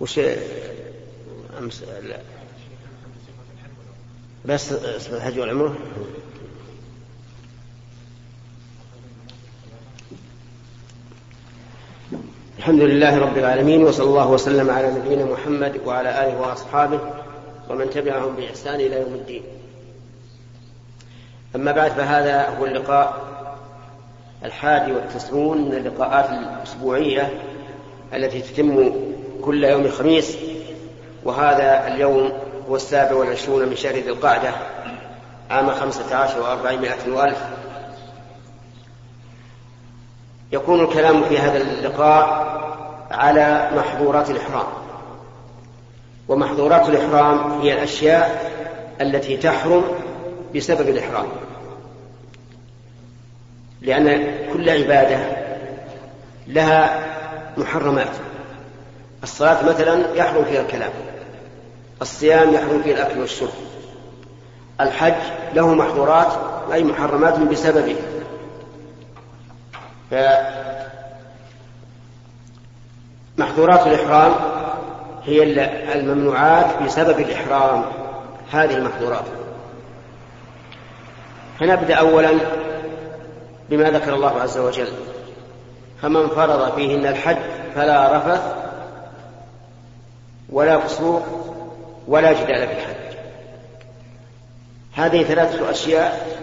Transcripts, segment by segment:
وش أمس لا. بس الحج والعمرة؟ الحمد لله رب العالمين وصلى الله وسلم على نبينا محمد وعلى آله وأصحابه ومن تبعهم بإحسان إلى يوم الدين. أما بعد فهذا هو اللقاء الحادي والتسعون من اللقاءات الأسبوعية التي تتم كل يوم خميس وهذا اليوم هو السابع والعشرون من شهر ذي القعدة عام خمسة عشر وأربعمائة وألف. يكون الكلام في هذا اللقاء على محظورات الإحرام. ومحظورات الإحرام هي الأشياء التي تحرم بسبب الإحرام. لأن كل عبادة لها محرمات. الصلاة مثلا يحرم فيها الكلام الصيام يحرم فيه الأكل والشرب الحج له محظورات أي محرمات بسببه. محظورات الإحرام هي الممنوعات بسبب الإحرام. هذه المحظورات. فنبدأ أولا بما ذكر الله عز وجل. فمن فرض فيهن الحج فلا رفث ولا فسوق ولا جدال في الحج. هذه ثلاثة أشياء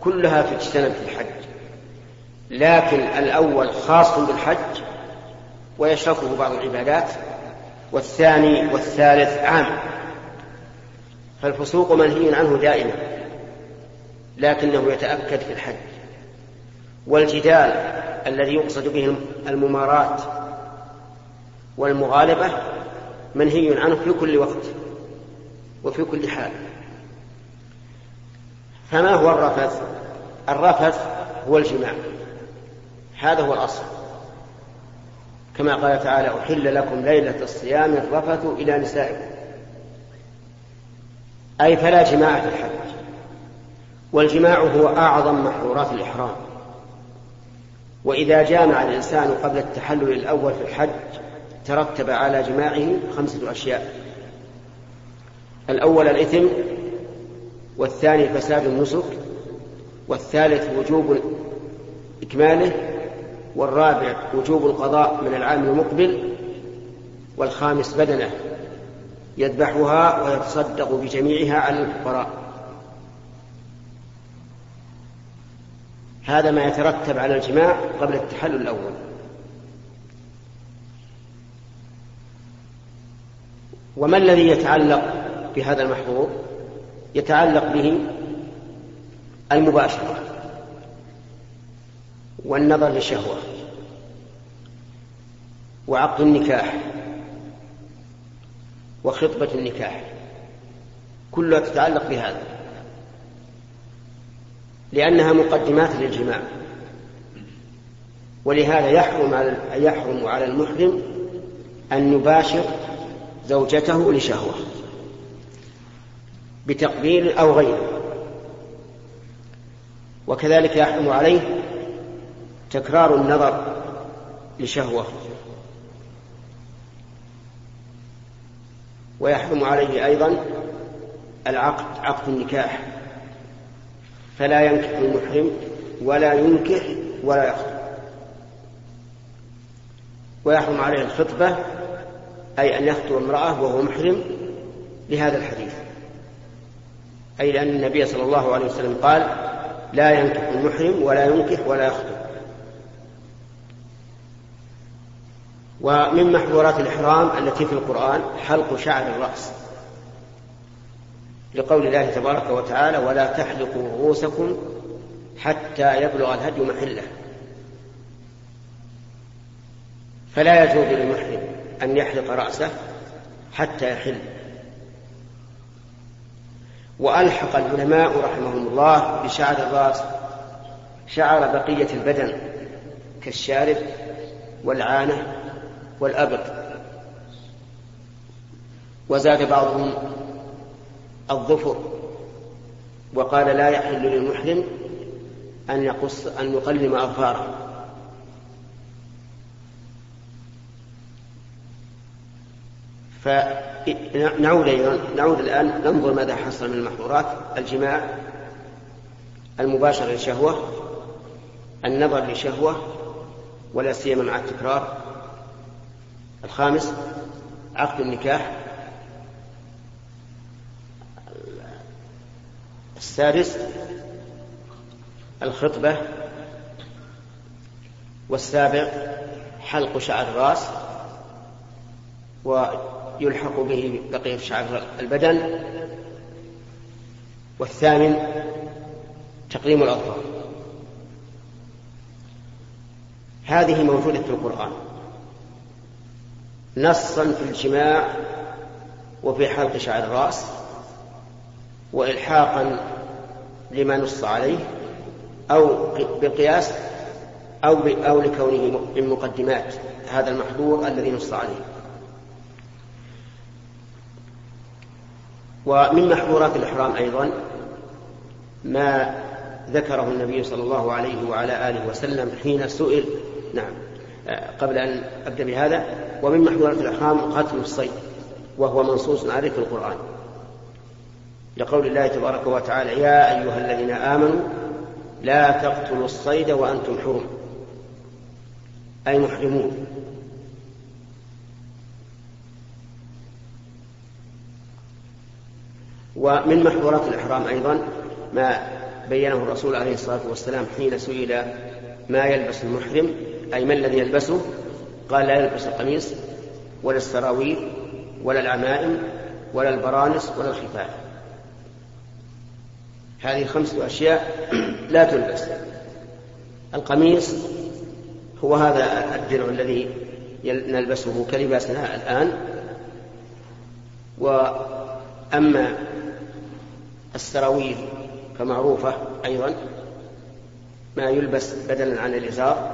كلها تجتنب في الحج. لكن الأول خاص بالحج ويشركه بعض العبادات والثاني والثالث عام. فالفسوق منهي عنه دائما لكنه يتأكد في الحج. والجدال الذي يقصد به الممارات والمغالبة منهي عنه في كل وقت وفي كل حال. فما هو الرفث؟ الرفث هو الجماع. هذا هو الأصل. كما قال تعالى أحل لكم ليلة الصيام الرفث إلى نسائكم. أي فلا جماع في الحج. والجماع هو أعظم محظورات الإحرام. وإذا جامع الإنسان قبل التحلل الأول في الحج ترتب على جماعة خمسة أشياء. الأول الإثم والثاني فساد النسك والثالث وجوب إكماله والرابع وجوب القضاء من العام المقبل والخامس بدنه يذبحها ويتصدق بجميعها على الفقراء. هذا ما يترتب على الجماع قبل التحلل الأول. وما الذي يتعلق بهذا المحظور؟ يتعلق به المباشرة والنظر للشهوة وعقد النكاح وخطبة النكاح كلها تتعلق بهذا لأنها مقدمات للجماع ولهذا يحرم على يحرم على المحرم أن يباشر زوجته لشهوة. بتقبيل أو غيره. وكذلك يحرم عليه تكرار النظر لشهوة. ويحرم عليه أيضا العقد عقد النكاح. فلا ينكح المحرم ولا ينكح ولا يخطب. ويحرم عليه الخطبة أي أن يخطب امرأة وهو محرم لهذا الحديث. أي لأن النبي صلى الله عليه وسلم قال لا ينكح المحرم ولا ينكح ولا يخطب. ومن محظورات الإحرام التي في القرآن حلق شعر الرأس. لقول الله تبارك وتعالى ولا تحلقوا رؤوسكم حتى يبلغ الهدي محله. فلا يجوز للمحرم أن يحلق رأسه حتى يحل. وألحق العلماء رحمهم الله بشعر الرأس شعر بقية البدن كالشارب والعانة والأبط. وزاد بعضهم الظفر وقال لا يحل للمحرم أن يقص أن يقلم أظفاره. فنعود نعود الآن ننظر ماذا حصل من المحظورات. الجماع المباشر للشهوة النظر لشهوة ولا سيما مع التكرار. الخامس عقد النكاح. السادس الخطبة. والسابع حلق شعر الراس. ويلحق به بقية شعر البدن. والثامن تقليم الأظفار هذه موجودة في القرآن. نصا في الجماع وفي حلق شعر الرأس وإلحاقا لما نص عليه أو بالقياس أو أو لكونه من مقدمات هذا المحظور الذي نص عليه. ومن محظورات الإحرام أيضا ما ذكره النبي صلى الله عليه وعلى آله وسلم حين سئل نعم قبل أن أبدأ بهذا ومن محظورات الإحرام قتل الصيد وهو منصوص عليه في القرآن. لقول الله تبارك وتعالى يا أيها الذين آمنوا لا تقتلوا الصيد وأنتم حرم أي محرمون. ومن محظورات الإحرام أيضا ما بينه الرسول عليه الصلاة والسلام حين سئل ما يلبس المحرم أي ما الذي يلبسه؟ قال لا يلبس القميص ولا السراويل ولا العمائم ولا البرانس ولا الخفاف. هذه خمسة أشياء لا تلبس. القميص هو هذا الدرع الذي نلبسه كلباسنا الآن. وأما السراويل فمعروفة أيضا ما يلبس بدلا عن الإزار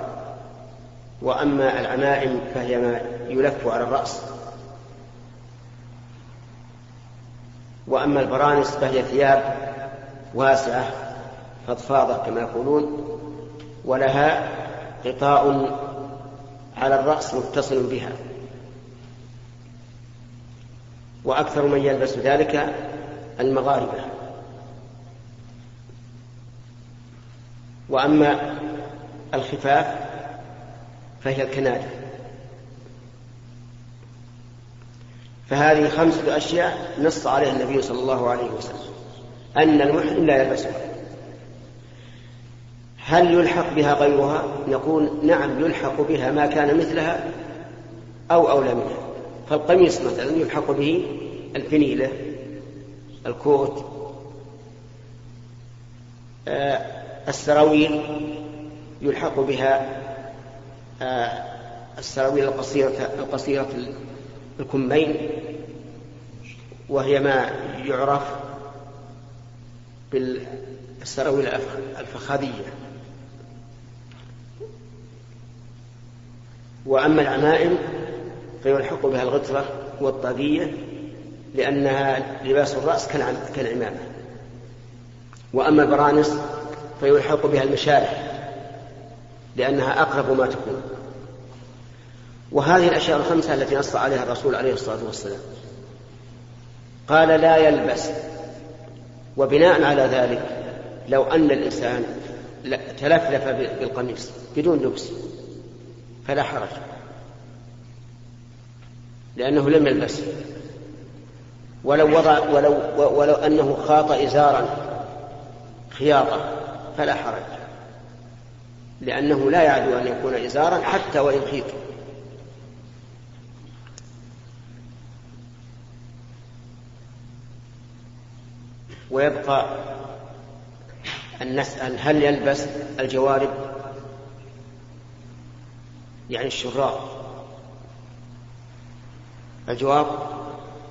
وأما العمائم فهي ما يلف على الرأس. وأما البرانس فهي ثياب واسعة فضفاضة كما يقولون ولها غطاء على الرأس متصل بها. وأكثر من يلبس ذلك المغاربة. وأما الخفاف فهي الكنادة فهذه خمسة أشياء نص عليها النبي صلى الله عليه وسلم. أن المحرم لا يلبسها. هل يلحق بها غيرها؟ نقول نعم يلحق بها ما كان مثلها أو أولى منها. فالقميص مثلا يلحق به الفنيلة الكوت آه السراويل يلحق بها آه السراويل القصيرة القصيرة الكمين وهي ما يعرف بالسراويل الفخاذية وأما العمائم فيلحق بها الغترة والطاقية لأنها لباس الرأس كالعمامة. وأما البرانس فيلحق بها المشارح لأنها أقرب ما تكون. وهذه الأشياء الخمسة التي نص عليها الرسول عليه الصلاة والسلام. قال لا يلبس. وبناء على ذلك لو أن الإنسان تلفلف بالقميص بدون لبس فلا حرج. لأنه لم يلبس. ولو وضع ولو ولو أنه خاط إزارا خياطة. فلا حرج. لأنه لا يعدو أن يكون إزارا حتى وإن خيط ويبقى أن نسأل هل يلبس الجوارب؟ يعني الشراب الجواب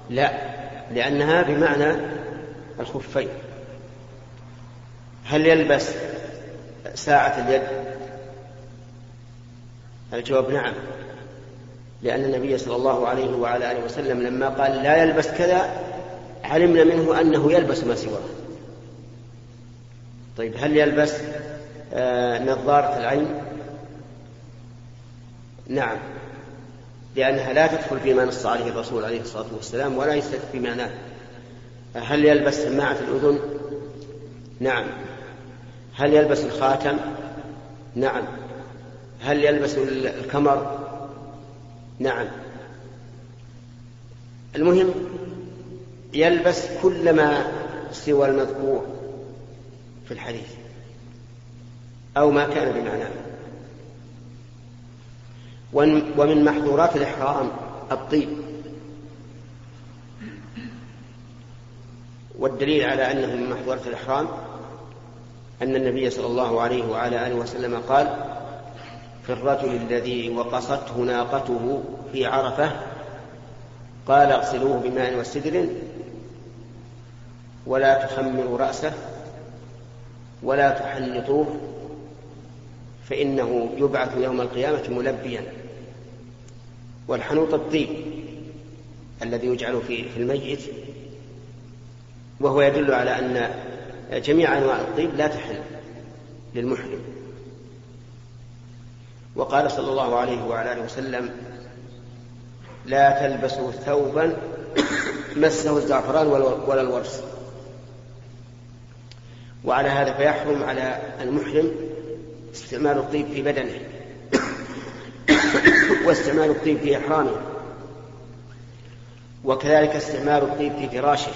لا لأنها بمعنى الخفين. هل يلبس ساعة اليد؟ الجواب نعم. لأن النبي صلى الله عليه وعلى آله وسلم لما قال لا يلبس كذا علمنا منه أنه يلبس ما سواه. طيب هل يلبس آه نظارة العين؟ نعم. لأنها لا تدخل فيما نص عليه الرسول عليه الصلاة والسلام ولا يستدل في معناه. هل يلبس سماعة الأذن؟ نعم. هل يلبس الخاتم؟ نعم هل يلبس الكمر؟ نعم المهم يلبس كل ما سوى المذكور في الحديث أو ما كان بمعناه ومن محظورات الإحرام الطيب والدليل على أنه من محظورات الإحرام أن النبي صلى الله عليه وعلى آله وسلم قال في الرجل الذي وقصته ناقته في عرفة قال اغسلوه بماء وسدر ولا تخمروا رأسه ولا تحنطوه فإنه يبعث يوم القيامة ملبيا. والحنوط الطيب الذي يجعل في الميت وهو يدل على أن جميع أنواع الطيب لا تحل للمحرم. وقال صلى الله عليه وعلى آله وسلم لا تلبسوا ثوبا مسه الزعفران ولا الورس. وعلى هذا فيحرم على المحرم استعمال الطيب في بدنه واستعمال الطيب في إحرامه وكذلك استعمال الطيب في فراشه.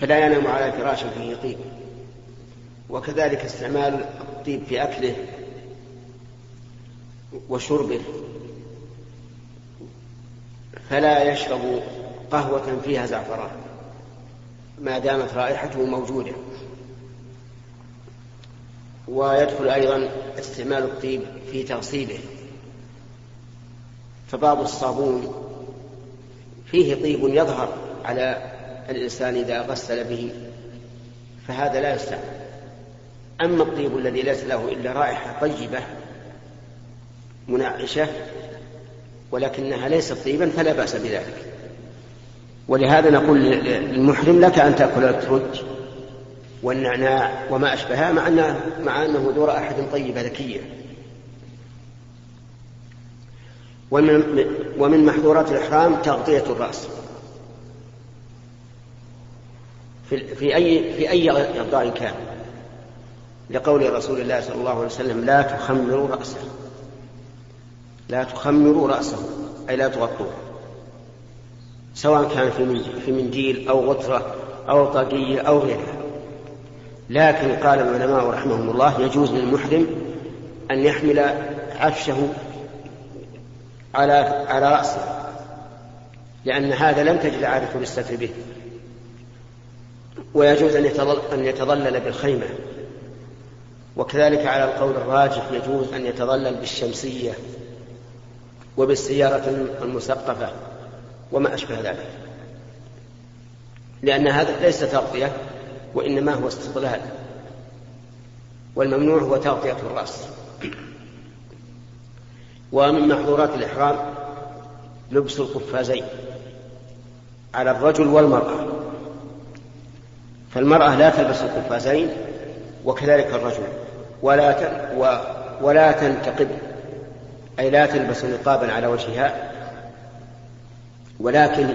فلا ينام على فراش فيه طيب وكذلك استعمال الطيب في أكله وشربه. فلا يشرب قهوة فيها زعفران ما دامت رائحته موجودة. ويدخل أيضا استعمال الطيب في تغسيله. فبعض الصابون فيه طيب يظهر على الإنسان إذا غسل به فهذا لا يستعمل أما الطيب الذي ليس له إلا رائحة طيبة منعشة ولكنها ليست طيبا فلا بأس بذلك. ولهذا نقول للمحرم لك أن تأكل الترج والنعناع وما أشبهها مع أنه, مع أنه ذو رائحة طيبة ذكية ومن, ومن محظورات الإحرام تغطية الرأس. في, في أي في أي غطاء كان. لقول رسول الله صلى الله عليه وسلم لا تخمروا رأسه. لا تخمروا رأسه أي لا تغطوه. سواء كان في منديل أو غطرة أو طاقية أو غيرها. لكن قال العلماء رحمهم الله يجوز للمحرم أن يحمل عفشه على على رأسه لأن هذا لم تجد عادة للستر به. ويجوز أن يتظل أن يتظلل بالخيمة. وكذلك على القول الراجح يجوز أن يتظلل بالشمسية وبالسيارة المسقفة وما أشبه ذلك. لأن هذا ليس تغطية وإنما هو استظلال والممنوع هو تغطية الرأس. ومن محظورات الإحرام لبس القفازين على الرجل والمرأة. فالمرأة لا تلبس القفازين وكذلك الرجل ولا ولا تنتقب أي لا تلبس نقابا على وجهها ولكن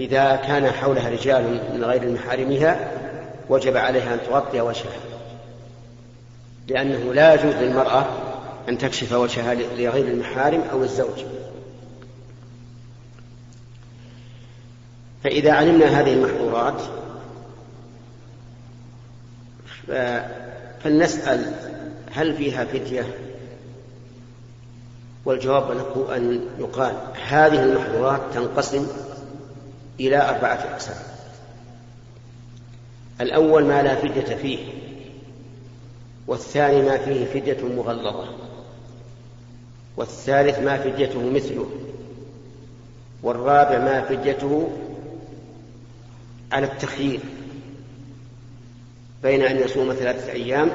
إذا كان حولها رجال من غير محارمها وجب عليها أن تغطي وجهها لأنه لا يجوز للمرأة أن تكشف وجهها لغير المحارم أو الزوج. فإذا علمنا هذه المحظورات فلنسأل هل فيها فتية؟ والجواب أن يقال هذه المحظورات تنقسم إلى أربعة أقسام. الأول ما لا فدية فيه والثاني ما فيه فدية مغلظة والثالث ما فديته مثله والرابع ما فديته على التخيير. بين أن يصوم ثلاثة أيام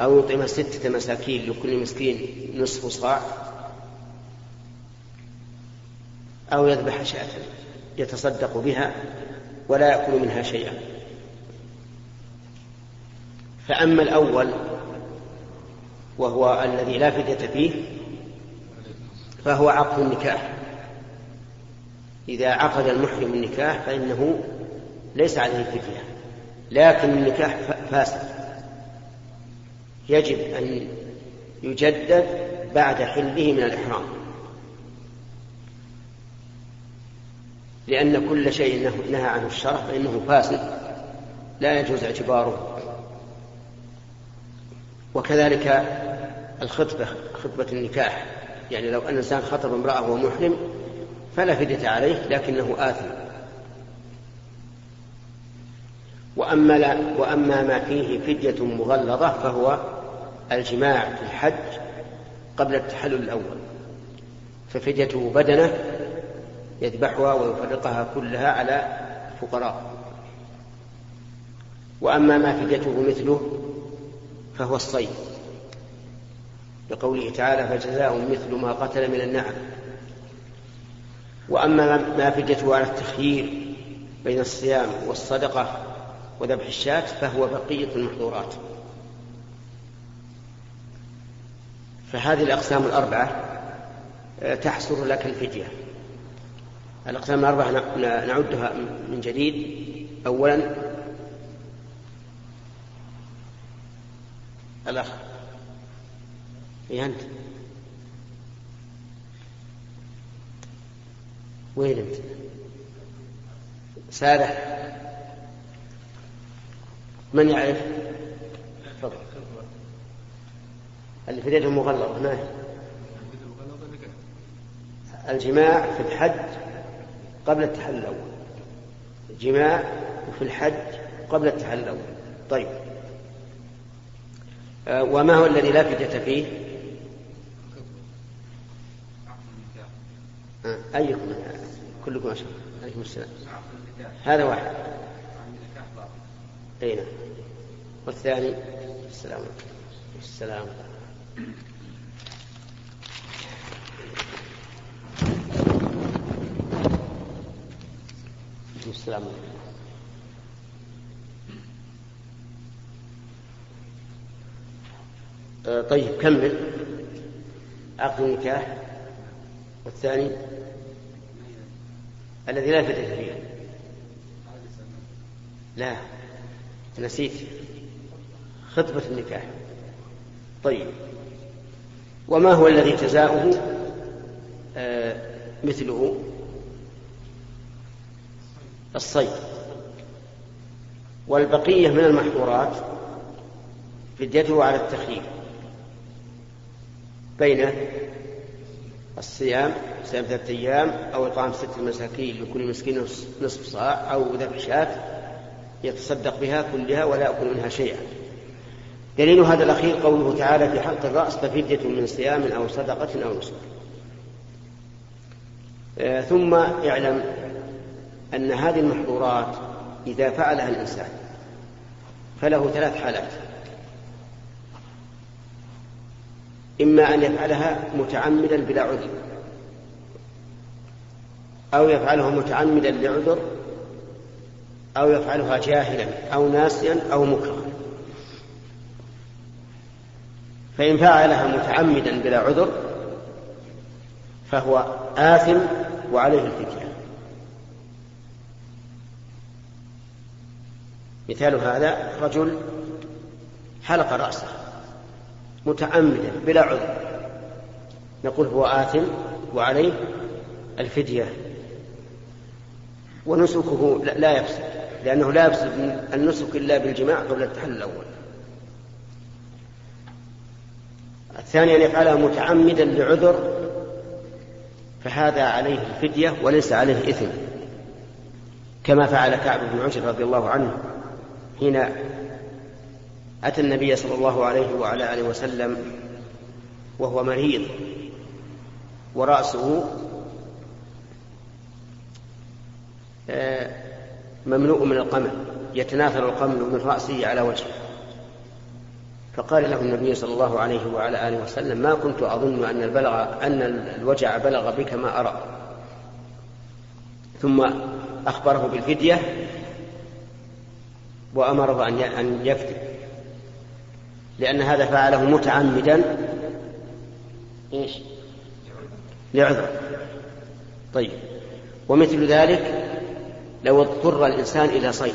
أو يطعم ستة مساكين لكل مسكين نصف صاع أو يذبح شاة يتصدق بها ولا يأكل منها شيئا. فأما الأول وهو الذي لا فدية فيه فهو عقد النكاح. إذا عقد المحرم النكاح فإنه ليس عليه فدية. لكن النكاح فاسد. يجب أن يجدد بعد حله من الإحرام. لأن كل شيء نهى عنه الشرع فإنه فاسد. لا يجوز اعتباره. وكذلك الخطبة خطبة النكاح. يعني لو أن إنسان خطب امرأة وهو محرم فلا فدية عليه لكنه آثم. وأما, لا وأما ما فيه فدية مغلظة فهو الجماع في الحج قبل التحلل الأول. ففديته بدنة يذبحها ويفرقها كلها على فقراء. وأما ما فديته مثله فهو الصيد. لقوله تعالى فجزاء مثل ما قتل من النعم. وأما ما فديته على التخيير بين الصيام والصدقة وذبح الشاة فهو بقية المحظورات. فهذه الأقسام الأربعة آه، تحصر لك الفدية. الأقسام الأربعة نعدها من جديد. أولا الأخ. إيه أنت؟ وين أنت؟ سارح. من يعرف؟ تفضل اللي في يده مغلظة ما هي الجماع في الحج قبل التحلل الأول. جماع في الحج قبل التحلل الأول. طيب. آه، وما هو الذي لا فدية فيه؟ آه، أيكم كلكم أشهر عليكم السلام. هذا واحد. أي نعم. والثاني؟ السلام السلام السلام آه، طيب كمل. عقد النكاح. والثاني؟ الذي لا فتح فيه. لا. نسيت خطبة النكاح. طيب. وما هو الذي جزاؤه؟ آه مثله. الصيد. والبقية من المحظورات فديته على التخييم. بين الصيام صيام ثلاثة أيام أو إطعام ستة مساكين لكل مسكين نصف صاع أو ذبح شاة. يتصدق بها كلها ولا يأكل منها شيئا. دليل هذا الأخير قوله تعالى في حلق الرأس ففدية من صيام أو صدقة أو نسك. آه ثم اعلم أن هذه المحظورات إذا فعلها الإنسان فله ثلاث حالات. إما أن يفعلها متعمدا بلا عذر أو يفعله متعمدا لعذر أو يفعلها جاهلا أو ناسيا أو مكرها فإن فعلها متعمدا بلا عذر فهو آثم وعليه الفدية مثال هذا رجل حلق رأسه متعمدا بلا عذر. نقول هو آثم وعليه الفدية. ونسكه لا يفسد. لأنه لا يفسد النسك إلا بالجماع قبل التحلل الأول. الثاني أن يفعلها متعمدا لعذر فهذا عليه الفدية وليس عليه إثم. كما فعل كعب بن عجر رضي الله عنه حين أتى النبي صلى الله عليه وعلى آله وسلم وهو مريض ورأسه آه، مملوء من القمل يتناثر القمل من رأسه على وجهه. فقال له النبي صلى الله عليه وعلى آله وسلم ما كنت أظن أن البلغ أن الوجع بلغ بك ما أرى. ثم أخبره بالفدية وأمره أن يفتي لأن هذا فعله متعمدا. إيش؟ لعذر. طيب. ومثل ذلك لو اضطر الإنسان إلى صيد.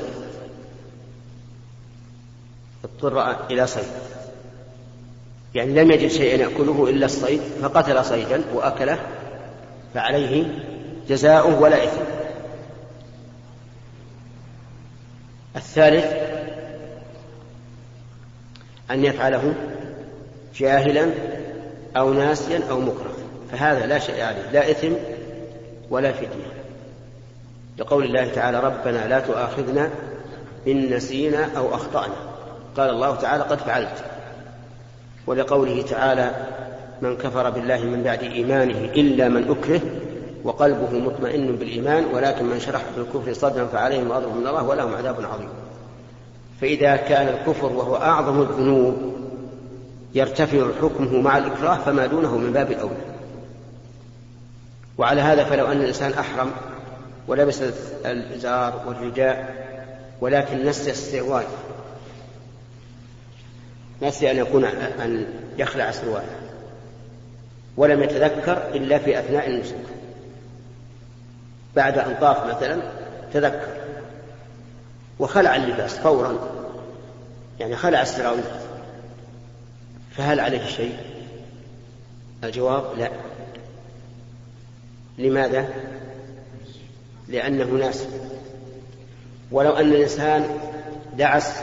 اضطر إلى صيد. يعني لم يجد شيئا يأكله إلا الصيد فقتل صيدا وأكله فعليه جزاؤه ولا إثم. الثالث أن يفعله جاهلا أو ناسيا أو مكره. فهذا لا شيء عليه لا إثم ولا فدية. لقول الله تعالى ربنا لا تؤاخذنا إن نسينا أو أخطأنا. قال الله تعالى قد فعلت. ولقوله تعالى من كفر بالله من بعد إيمانه إلا من أكره وقلبه مطمئن بالإيمان ولكن من شرح بالكفر صدرا فعليهم غضب من الله ولهم عذاب عظيم. فإذا كان الكفر وهو أعظم الذنوب يرتفع حكمه مع الإكراه فما دونه من باب الأولى. وعلى هذا فلو أن الإنسان أحرم ولبس الإزار والرداء ولكن نسي السروال نسي أن يكون أن يخلع السروال ولم يتذكر إلا في أثناء النسك بعد أن طاف مثلا تذكر. وخلع اللباس فورا. يعني خلع السراويل. فهل عليه شيء؟ الجواب لا. لماذا؟ لأنه ناس ولو أن الإنسان دعس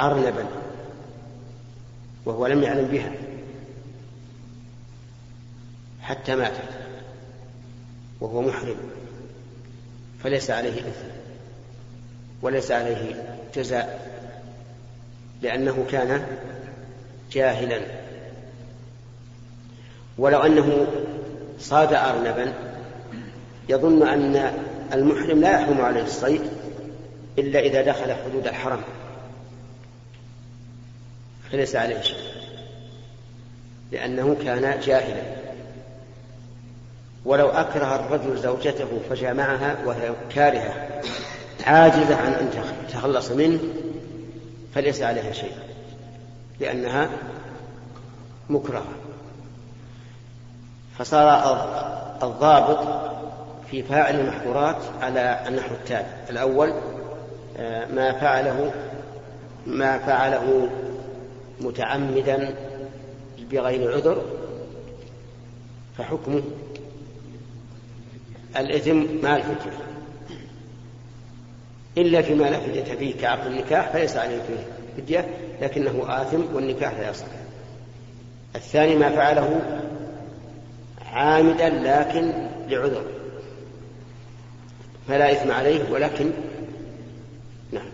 أرنبا وهو لم يعلم بها حتى ماتت وهو محرم فليس عليه إثم وليس عليه جزاء لأنه كان جاهلا. ولو أنه صاد أرنبا يظن أن المحرم لا يحرم عليه الصيد إلا إذا دخل حدود الحرم. فليس عليه شيء. لأنه كان جاهلا. ولو أكره الرجل زوجته فجامعها وهي كارهة عاجزة عن أن تخلص منه فليس عليها شيء. لأنها مكرهة. فصار الضابط في فاعل المحظورات على النحو التالي. الأول آه، ما فعله ما فعله متعمدا بغير عذر فحكمه الإثم مع الفدية إلا فيما لا فدية فيه كعقد النكاح فليس عليه فيه فدية لكنه آثم والنكاح لا يصح. الثاني ما فعله عامدا لكن لعذر. فلا إثم عليه ولكن نعم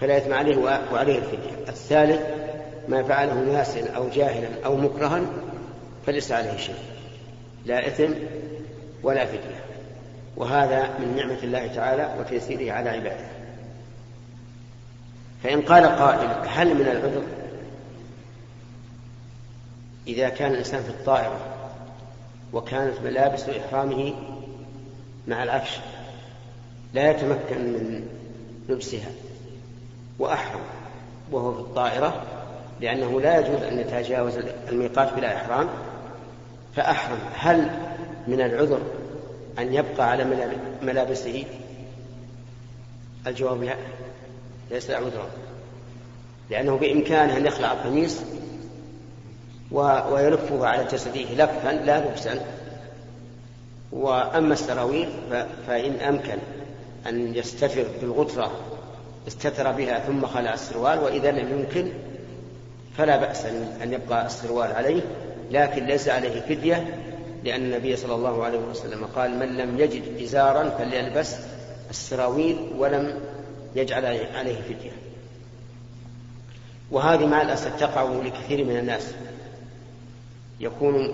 فلا إثم عليه وعليه الفدية. الثالث ما فعله ناسا أو جاهلا أو مكرها فليس عليه شيء لا إثم ولا فدية. وهذا من نعمة الله تعالى وتيسيره على عباده. فإن قال قائل هل من العذر؟ إذا كان الإنسان في الطائرة وكانت ملابس إحرامه مع العفش لا يتمكن من لبسها وأحرم وهو في الطائرة لأنه لا يجوز أن يتجاوز الميقات بلا إحرام. فأحرم هل من العذر أن يبقى على ملابسه؟ الجواب لا ليس عذرا لأنه بإمكانه أن يخلع القميص ويلفه على جسده لفا لا لبسا. وأما السراويل فإن أمكن. أن يستتر بالغترة استتر بها ثم خلع السروال وإذا لم يمكن فلا بأس أن يبقى السروال عليه لكن ليس عليه فدية لأن النبي صلى الله عليه وسلم قال من لم يجد إزارا فليلبس السراويل ولم يجعل عليه فدية. وهذه مع الأسف تقع لكثير من الناس. يكون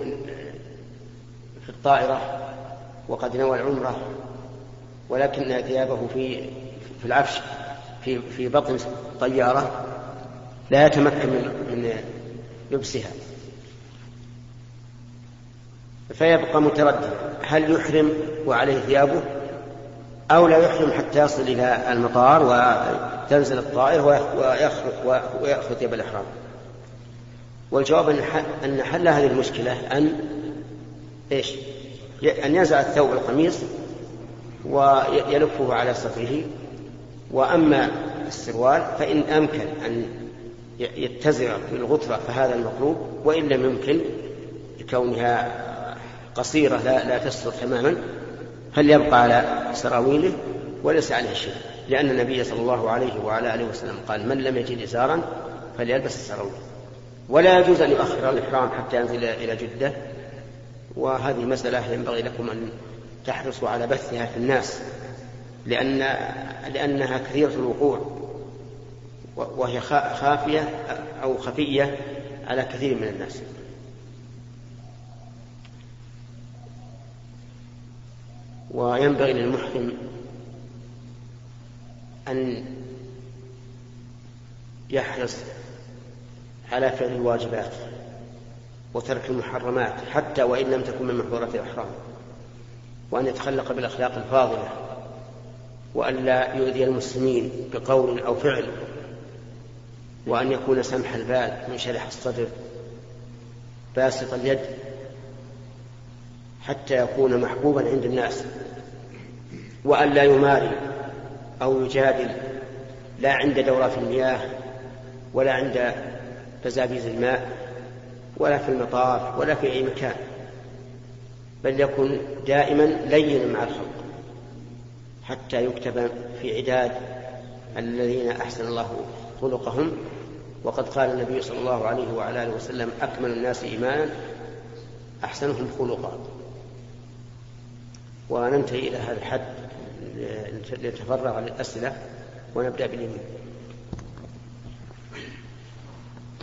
في الطائرة وقد نوى العمرة ولكن ثيابه في في العفش في في بطن الطيارة لا يتمكن من لبسها. فيبقى متردد هل يحرم وعليه ثيابه أو لا يحرم حتى يصل إلى المطار وتنزل الطائرة ويأخذ ثياب الإحرام. والجواب أن حل هذه المشكلة أن إيش؟ أن ينزع الثوب القميص ويلفه على صدره. وأما السروال فإن أمكن أن يتزر بالغترة فهذا المطلوب وإن لم يمكن لكونها قصيرة لا, لا تستر تماما فليبقى على سراويله وليس عليه شيء. لأن النبي صلى الله عليه وعلى آله وسلم قال من لم يجد إزارا فليلبس السراويل ولا يجوز أن يؤخر الإحرام حتى ينزل إلى جدة. وهذه مسألة ينبغي لكم أن تحرصوا على بثها في الناس لأن لأنها كثيرة الوقوع وهي خافية أو خفية على كثير من الناس. وينبغي للمحرم أن يحرص على فعل الواجبات وترك المحرمات حتى وإن لم تكن من محظورات الإحرام. وأن يتخلق بالأخلاق الفاضلة وأن لا يؤذي المسلمين بقول أو فعل وأن يكون سمح البال منشرح الصدر باسط اليد حتى يكون محبوبا عند الناس وأن لا يماري أو يجادل لا عند دورات المياه ولا عند بزابيز الماء ولا في المطاف ولا في أي مكان. بل يكن دائما لينا مع الخلق حتى يكتب في عداد الذين أحسن الله خلقهم. وقد قال النبي صلى الله عليه وعلى آله وسلم أكمل الناس إيمانا أحسنهم خلقا. وننتهي إلى هذا الحد لنتفرغ للأسئلة ونبدأ باليمين.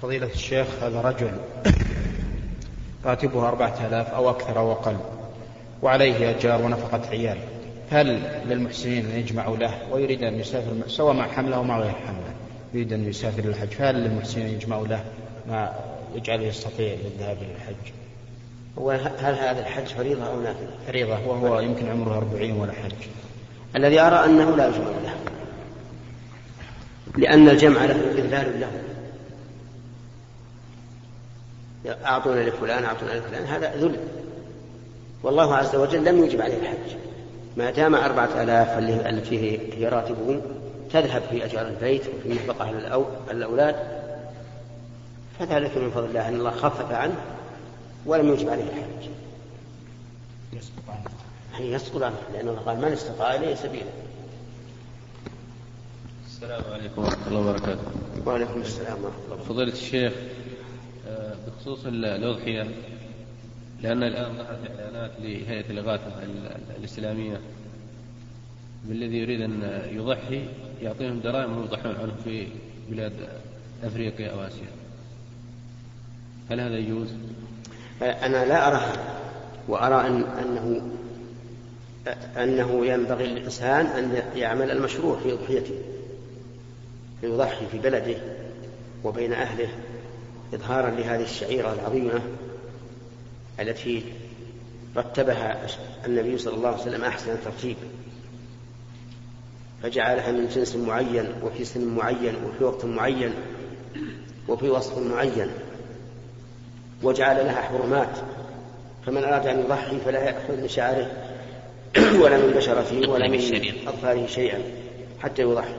فضيلة الشيخ هذا رجل راتبه أربعة آلاف أو أكثر أو أقل. وعليه أجار ونفقة عيال. هل للمحسنين أن يجمعوا له ويريد أن يسافر سواء مع حملة أو مع غير حملة؟ يريد أن يسافر للحج. فهل للمحسنين أن يجمعوا له ما يجعله يستطيع الذهاب للحج؟ وهل هذا الحج فريضة أو نافلة؟ فريضة؟ وهو يمكن عمره أربعين ولا حج الذي أرى أنه لا يجمع له. لأن الجمع له إذلال له. أعطونا لفلان أعطونا لفلان هذا ذل. والله عز وجل لم يجب عليه الحج. ما دام أربعة آلاف التي هي راتبه تذهب في أجار البيت وفي نفقة الأولاد. فذلك من فضل الله أن الله خفف عنه ولم يجب عليه الحج. يسقط عنه. يسقط عنه لأن الله قال من استطاع إليه سبيلا. السلام عليكم ورحمة الله وبركاته. وعليكم السلام ورحمة الله فضيلة الشيخ بخصوص الأضحية لأن الآن ظهرت إعلانات لهيئة الإغاثة الإسلامية بالذي يريد أن يضحي يعطيهم دراهم ويضحون عنه في بلاد أفريقيا أو آسيا هل هذا يجوز؟ أنا لا أرى وأرى أن أنه أنه ينبغي للإنسان أن يعمل المشروع في أضحيته فيضحي في بلده وبين أهله إظهارا لهذه الشعيرة العظيمة التي رتبها النبي صلى الله عليه وسلم أحسن ترتيب. فجعلها من جنس معين وفي سن معين وفي وقت معين وفي وصف معين وجعل لها حرمات. فمن أراد أن يضحي فلا يأخذ من شعره ولا من بشرته ولا من أظفاره شيئا حتى يضحي.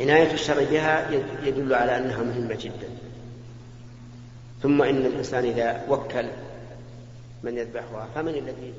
عناية الشرع بها يدل على أنها مهمة جدا. ثم إن الإنسان إذا وكل من يذبحها فمن الذي